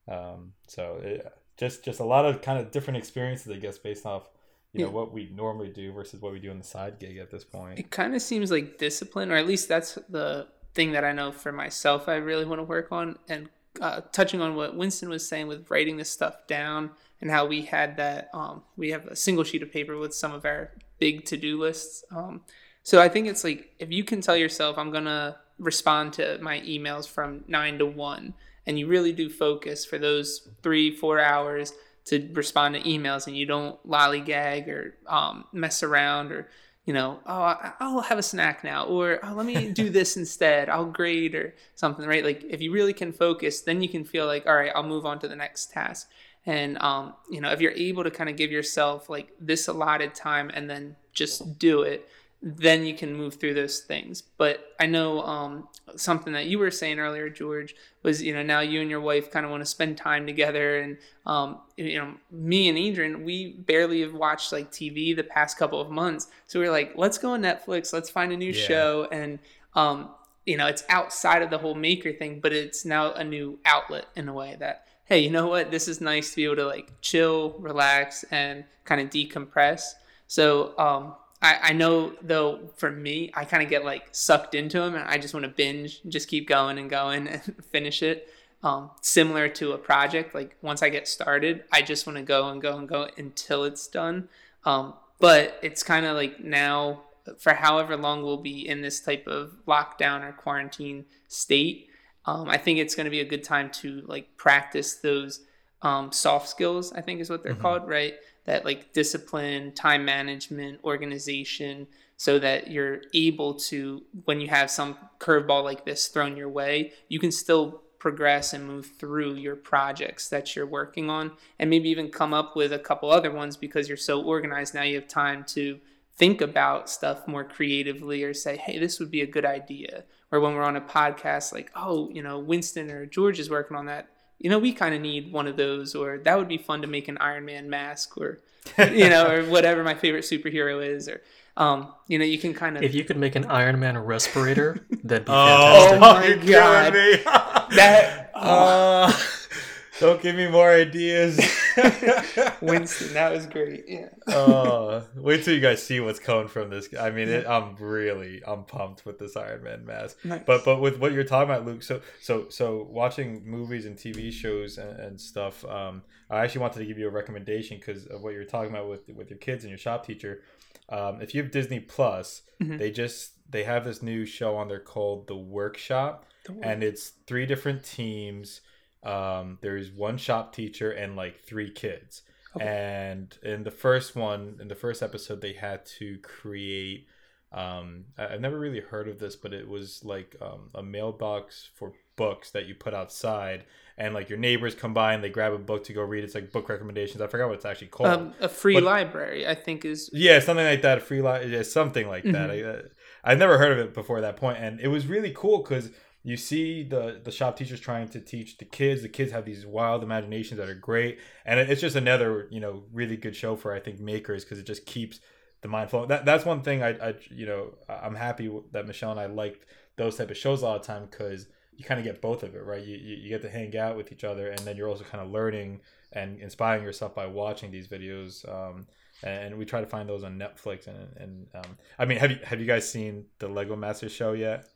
Um, so it, just just a lot of kind of different experiences, I guess, based off you know Yeah. what we normally do versus what we do in the side gig at this point. It kind of seems like discipline, or at least that's the thing that I know for myself. I really want to work on, and uh, touching on what Winston was saying with writing this stuff down, and how we had that. Um, we have a single sheet of paper with some of our big to do lists. Um, so I think it's like if you can tell yourself, I'm gonna respond to my emails from nine to one, and you really do focus for those three, four hours to respond to emails, and you don't lollygag or um, mess around or you know, oh, I'll have a snack now, or oh, let me do this instead. I'll grade or something, right? Like if you really can focus, then you can feel like, all right, I'll move on to the next task. And um, you know, if you're able to kind of give yourself like this allotted time and then just do it, then you can move through those things. But I know um, something that you were saying earlier, George, was you know now you and your wife kind of want to spend time together, and um, you know me and Adrian, we barely have watched like TV the past couple of months, so we are like, let's go on Netflix, let's find a new Yeah. show, and um, you know it's outside of the whole maker thing, but it's now a new outlet in a way that hey, you know what, this is nice to be able to like chill, relax, and kind of decompress. So um, I, I know though for me, I kind of get like sucked into them, and I just want to binge, and just keep going and going and finish it. Um, similar to a project, like once I get started, I just want to go and go and go until it's done. Um, but it's kind of like now, for however long we'll be in this type of lockdown or quarantine state, um, I think it's going to be a good time to like practice those um, soft skills. I think is what they're Mhm. called, right? That like discipline, time management, organization, so that you're able to, when you have some curveball like this thrown your way, you can still progress and move through your projects that you're working on, and maybe even come up with a couple other ones because you're so organized now. You have time to think about stuff more creatively or say, hey, this would be a good idea. Or when we're on a podcast, like, oh, you know, Winston or George is working on that. You know, we kind of need one of those, or that would be fun to make an Iron Man mask, or, you know, or whatever my favorite superhero is, or, um, you know, you can kind of. If you could make an Iron Man respirator, that'd be Oh, fantastic. my God. That- Uh, don't give me more ideas. Winston, that was great. Yeah. uh, wait till you guys see what's coming from this. I mean, it, I'm really I'm pumped with this Iron Man mask. Nice. But but with what you're talking about, Luke. So so so watching movies and TV shows and, and stuff. Um, I actually wanted to give you a recommendation because of what you're talking about with with your kids and your shop teacher. Um, if you have Disney Plus, Mhm. they just they have this new show on there called The Workshop, and it's three different teams. Um, there's one shop teacher and like three kids. Okay. And in the first one, in the first episode, they had to create. Um, I- I've never really heard of this, but it was like um, a mailbox for books that you put outside, and like your neighbors come by and they grab a book to go read. It's like book recommendations. I forgot what it's actually called. um, a free But- library, I think, is Yeah, something like that. Free li- yeah, something like that. I, uh, I've never heard of it before that point, and it was really cool because you see the the shop teachers trying to teach the kids. The kids have these wild imaginations that are great, and it's just another you know really good show for I think makers because it just keeps the mind flowing. That that's one thing I, I you know I'm happy that Michelle and I liked those type of shows a lot of time because you kind of get both of it right. You, you you get to hang out with each other, and then you're also kind of learning and inspiring yourself by watching these videos. Um, and we try to find those on Netflix. And, and um, I mean, have you have you guys seen the Lego master show yet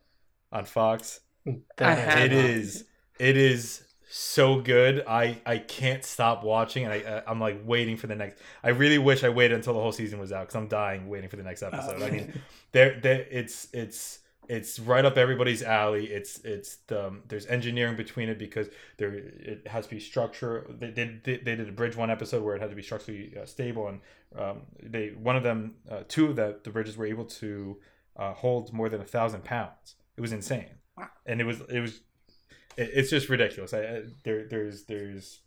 on Fox? That I is have It not- is it is so good. I I can't stop watching, and I uh, I'm like waiting for the next. I really wish I waited until the whole season was out because I'm dying waiting for the next episode. I mean, there there it's it's it's right up everybody's alley. It's it's the there's engineering between it because there it has to be structure. They did they, they did a bridge one episode where it had to be structurally uh, stable, and um, they one of them uh, two of the the bridges were able to uh, hold more than a thousand pounds. It was insane, And it was it was it, it's just ridiculous. I, I, there there's there's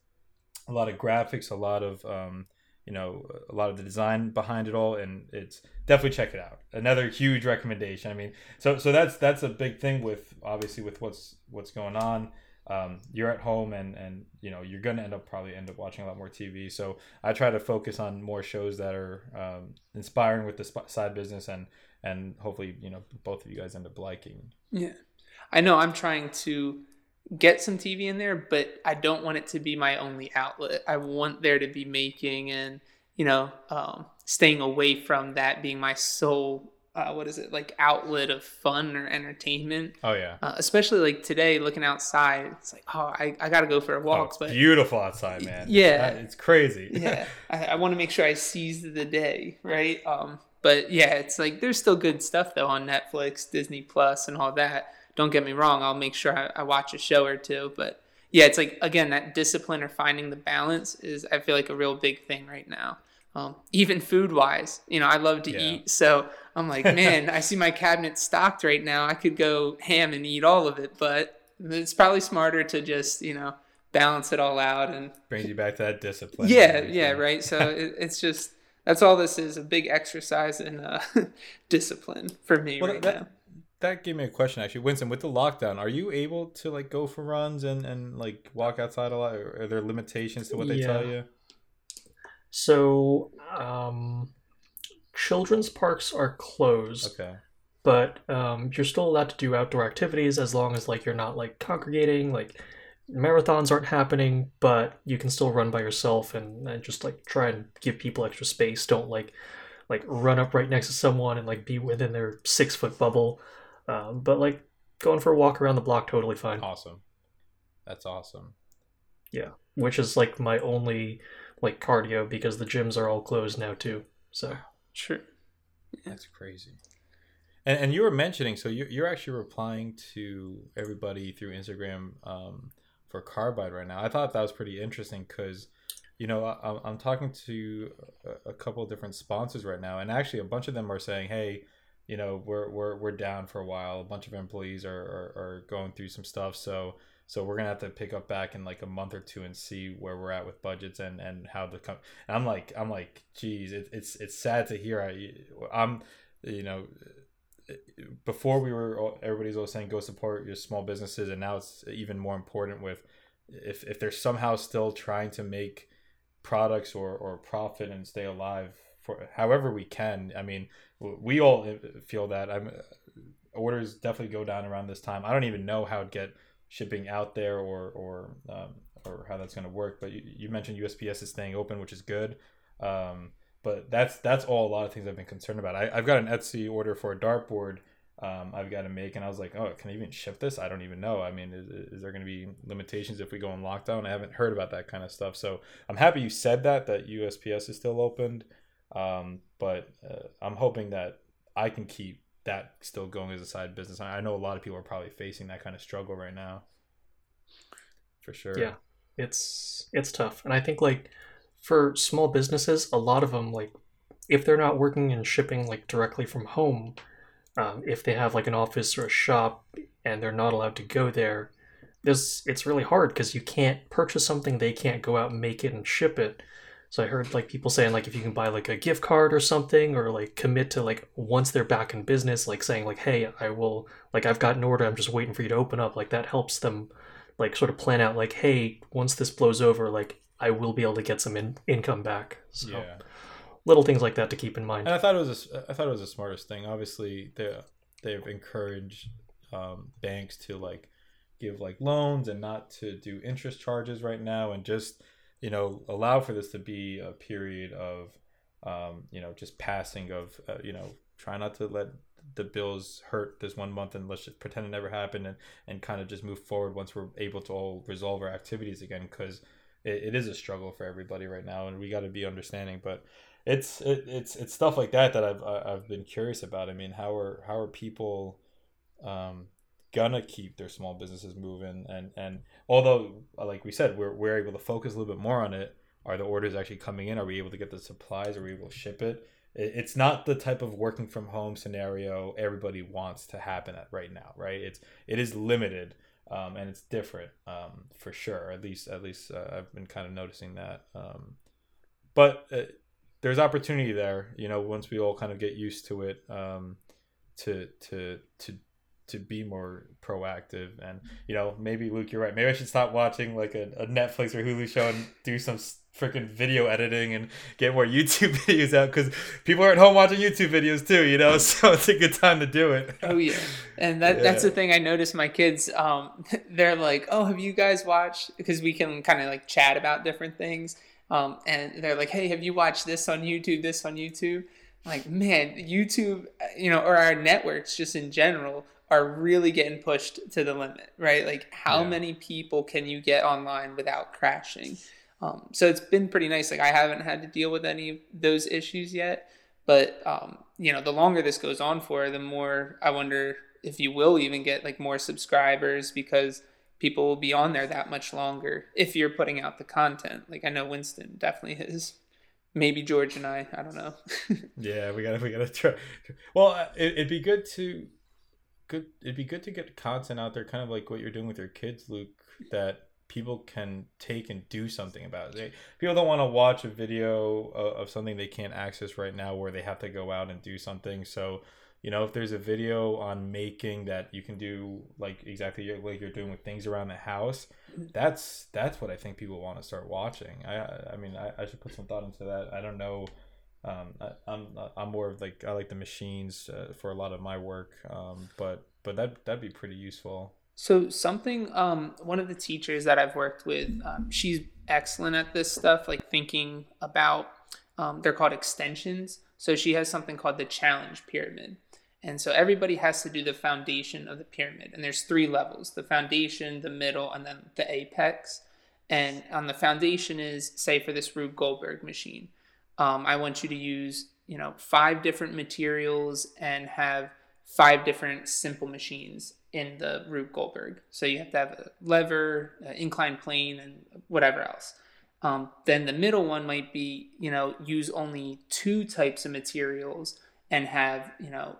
a lot of graphics, a lot of um, you know a lot of the design behind it all and it's definitely check it out. Another huge recommendation. I mean so so that's that's a big thing with obviously with what's what's going on. Um, you're at home and and you know you're gonna end up probably end up watching a lot more tv so i try to focus on more shows that are um, inspiring with the sp- side business and and hopefully you know both of you guys end up liking. Yeah i know i'm trying to get some TV in there, but I don't want it to be my only outlet. I want there to be making and you know um, staying away from that being my sole uh, what is it like outlet of fun or entertainment. Oh yeah. Uh, especially like today, looking outside, it's like oh I, I got to go for a walk. Oh, but beautiful outside, man. Yeah, it's, it's crazy. yeah, I, I want to make sure I seize the day, right? Um, but yeah, it's like there's still good stuff though on Netflix, Disney Plus, and all that don't get me wrong, I'll make sure I, I watch a show or two. But yeah, it's like again that discipline or finding the balance is I feel like a real big thing right now. Um, even food wise, you know, I love to yeah. eat, so I'm like, man, I see my cabinet stocked right now. I could go ham and eat all of it, but it's probably smarter to just you know balance it all out and brings you back to that discipline. Yeah, yeah, right. So it, it's just that's all this is a big exercise in uh, discipline for me well, right that, now that gave me a question actually. Winston with the lockdown are you able to like go for runs and and like walk outside a lot? Are there limitations to what they yeah. tell you? So um children's parks are closed okay. but um you're still allowed to do outdoor activities as long as like you're not like congregating like marathons aren't happening but you can still run by yourself and, and just like try and give people extra space. Don't like like run up right next to someone and like be within their six foot bubble um, but like going for a walk around the block, totally fine. Awesome. That's awesome. Yeah, which is like my only like cardio because the gyms are all closed now too. So sure. That's crazy. And, and you were mentioning, so you're, you're actually replying to everybody through Instagram um, for Carbide right now. I thought that was pretty interesting because, you know, I, I'm talking to a, a couple of different sponsors right now, and actually a bunch of them are saying, hey, you know we're we're we're down for a while. A bunch of employees are are, are going through some stuff, so so we're gonna have to pick up back in like a month or two and see where we're at with budgets and and how the com- and I'm like I'm like geez it, it's it's sad to hear I I'm you know before we were everybody's always saying go support your small businesses and now it's even more important with if if they're somehow still trying to make products or or profit and stay alive for however we can I mean we all feel that. I'm orders definitely go down around this time. I don't even know how to get shipping out there or or um, or how that's going to work. But you, you, mentioned USPS is staying open, which is good. Um, but that's that's all a lot of things I've been concerned about. I, have got an Etsy order for a dartboard. Um, I've got to make, and I was like, oh, can I even ship this? I don't even know. I mean, is, is there going to be limitations if we go in lockdown? I haven't heard about that kind of stuff. So I'm happy you said that that USPS is still opened. Um, but uh, I'm hoping that I can keep that still going as a side business. I know a lot of people are probably facing that kind of struggle right now. For sure. Yeah. It's it's tough. And I think like for small businesses, a lot of them like if they're not working and shipping like directly from home, um, if they have like an office or a shop and they're not allowed to go there, this it's really hard because you can't purchase something, they can't go out and make it and ship it. So I heard like people saying like if you can buy like a gift card or something or like commit to like once they're back in business, like saying like, hey, I will like I've got an order, I'm just waiting for you to open up. Like that helps them like sort of plan out like, hey, once this blows over, like I will be able to get some in- income back. So yeah. little things like that to keep in mind. And I thought it was a, I thought it was the smartest thing. Obviously, they they've encouraged um, banks to like give like loans and not to do interest charges right now and just you know allow for this to be a period of um, you know just passing of uh, you know try not to let the bills hurt this one month and let's just pretend it never happened and, and kind of just move forward once we're able to all resolve our activities again because it, it is a struggle for everybody right now and we got to be understanding but it's it, it's it's stuff like that that I've I've been curious about. I mean, how are how are people um, gonna keep their small businesses moving and and although like we said we're, we're able to focus a little bit more on it. Are the orders actually coming in? Are we able to get the supplies? Are we able to ship it? It's not the type of working from home scenario everybody wants to happen at right now right? It's it is limited um, and it's different um, for sure. At least at least uh, i've been kind of noticing that um, but uh, there's opportunity there. You know, once we all kind of get used to it, um, to to to to be more proactive. And you know maybe luke you're right. Maybe i should stop watching like a, a netflix or hulu show and do some freaking video editing and get more youtube videos out because people are at home watching youtube videos too you know? So it's a good time to do it. Oh yeah. And that, yeah. that's the thing i noticed my kids um, they're like oh have you guys watched? Because we can kind of like chat about different things. Um, and they're like hey have you watched this on youtube this on youtube? Like man youtube you know or our networks just in general are really getting pushed to the limit right like how yeah. many people can you get online without crashing um, so it's been pretty nice like i haven't had to deal with any of those issues yet but um, you know the longer this goes on for the more i wonder if you will even get like more subscribers because people will be on there that much longer if you're putting out the content like i know winston definitely is maybe George and I. I don't know. yeah, we gotta we gotta try. Well, uh, it, would be good to good. It'd be good to get content out there, kind of like what you're doing with your kids, Luke. That people can take and do something about people don't want to watch a video of, of something they can't access right now, where they have to go out and do something. So you know if there's a video on making that you can do like exactly like you're doing with things around the house that's that's what i think people want to start watching i i mean i, I should put some thought into that i don't know um, I, am I'm, I'm more of like I like the machines uh, for a lot of my work, um, but but that that'd be pretty useful. So something, um, one of the teachers that I've worked with, um, she's excellent at this stuff, like thinking about. Um, they're called extensions. So she has something called the challenge pyramid. And so everybody has to do the foundation of the pyramid. And there's three levels the foundation, the middle, and then the apex. And on the foundation is, say, for this Rube Goldberg machine, um, I want you to use, you know, five different materials and have five different simple machines in the Rube Goldberg. So you have to have a lever, an inclined plane, and whatever else. Um, then the middle one might be, you know, use only two types of materials and have you know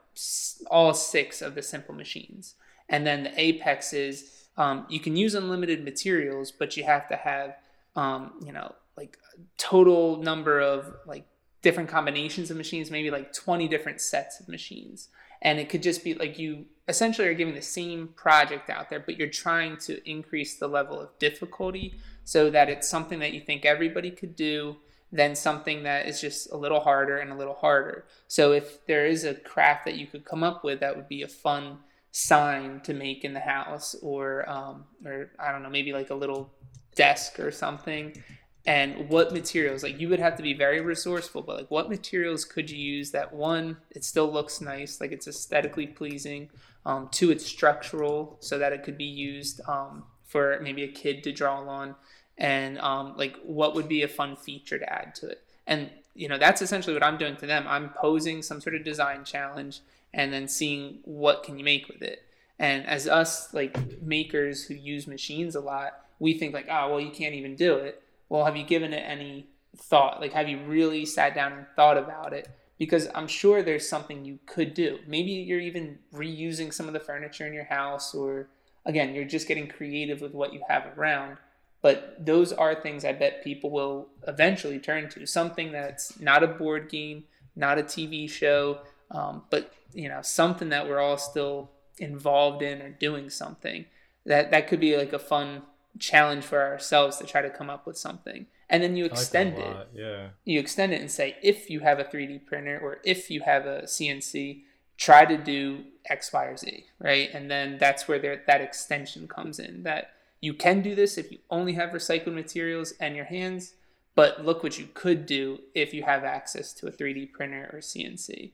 all six of the simple machines and then the apex is um, you can use unlimited materials but you have to have um, you know like total number of like different combinations of machines maybe like 20 different sets of machines and it could just be like you essentially are giving the same project out there but you're trying to increase the level of difficulty so that it's something that you think everybody could do than something that is just a little harder and a little harder. So if there is a craft that you could come up with that would be a fun sign to make in the house or um, or I don't know, maybe like a little desk or something. And what materials, like you would have to be very resourceful, but like what materials could you use that one, it still looks nice, like it's aesthetically pleasing, um, two, it's structural so that it could be used um, for maybe a kid to draw on and um, like what would be a fun feature to add to it. And you know that's essentially what I'm doing to them. I'm posing some sort of design challenge and then seeing what can you make with it. And as us like makers who use machines a lot, we think like, oh well, you can't even do it. Well, have you given it any thought? Like, have you really sat down and thought about it? Because I'm sure there's something you could do. Maybe you're even reusing some of the furniture in your house, or again, you're just getting creative with what you have around but those are things I bet people will eventually turn to. Something that's not a board game, not a TV show, um, but you know something that we're all still involved in or doing something. That that could be like a fun challenge for ourselves to try to come up with something. And then you extend like it. Yeah. You extend it and say if you have a 3D printer or if you have a CNC, try to do X, Y, or Z, right? And then that's where there, that extension comes in. That you can do this if you only have recycled materials and your hands, but look what you could do if you have access to a 3D printer or CNC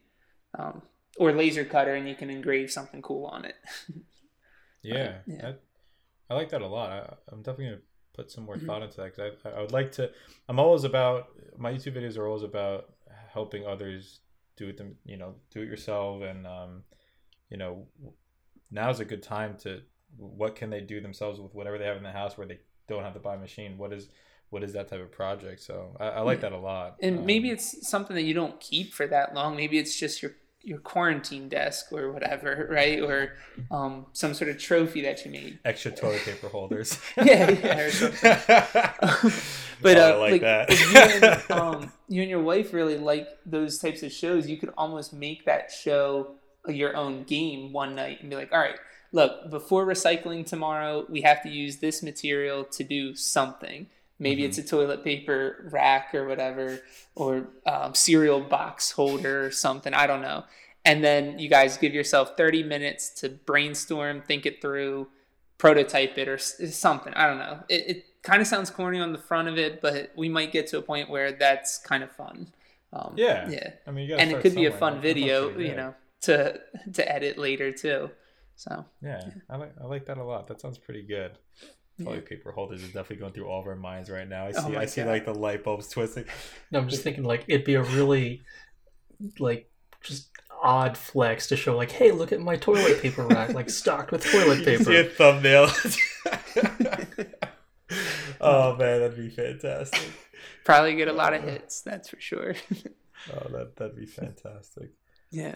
um, or laser cutter and you can engrave something cool on it. yeah, yeah. I, I, like that a lot. I, am definitely going to put some more mm-hmm. thought into that because I, I would like to. I'm always about, my YouTube videos are always about helping others do it, them, you know, do it yourself. And, um, you know, now's a good time to what can they do themselves with whatever they have in the house where they don't have to buy a machine what is what is that type of project so i, I like that a lot and um, maybe it's something that you don't keep for that long maybe it's just your your quarantine desk or whatever, right? Or um, some sort of trophy that you made. Extra toilet paper holders. yeah, yeah, but Oh, I uh, like like, that. you, and, um, you and your wife really like those types of shows, you could almost make that show your own game one night and be like, all right, look, before recycling tomorrow, we have to use this material to do something. Maybe Mm-hmm. it's a toilet paper rack or whatever, or um, cereal box holder or something. I don't know. And then you guys give yourself 30 minutes to brainstorm, think it through, prototype it, or something. I don't know. It, it kind of sounds corny on the front of it, but we might get to a point where that's kind of fun. Um, Yeah. Yeah. I mean, you And it could be a fun video, you know, to to edit later too. So Yeah, I like I like that a lot. That sounds pretty good. Toilet paper holders is definitely going through all of our minds right now. I oh see Oh my I see God. like the light bulbs twisting. No, I'm just thinking like it'd be a really like just odd flex to show like, hey, look at my toilet paper rack, like stocked with toilet You can see a paper. thumbnail. oh man, that'd be fantastic. probably get a lot of uh, hits, that's for sure. Oh, that that'd be fantastic. yeah.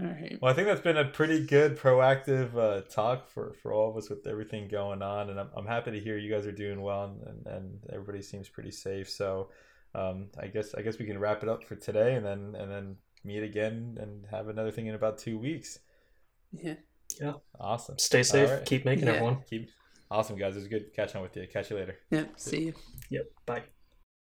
All right. Well, I think that's been a pretty good proactive uh, talk for, for all of us with everything going on, and I'm, I'm happy to hear you guys are doing well and, and everybody seems pretty safe. So, um, I guess I guess we can wrap it up for today, and then and then meet again and have another thing in about two weeks. Yeah. Yeah. Awesome. Stay safe. All right. Keep making Yeah. everyone. Keep awesome, guys. It was good catching up with you. Catch you later. Yep. See you. Yep. Bye.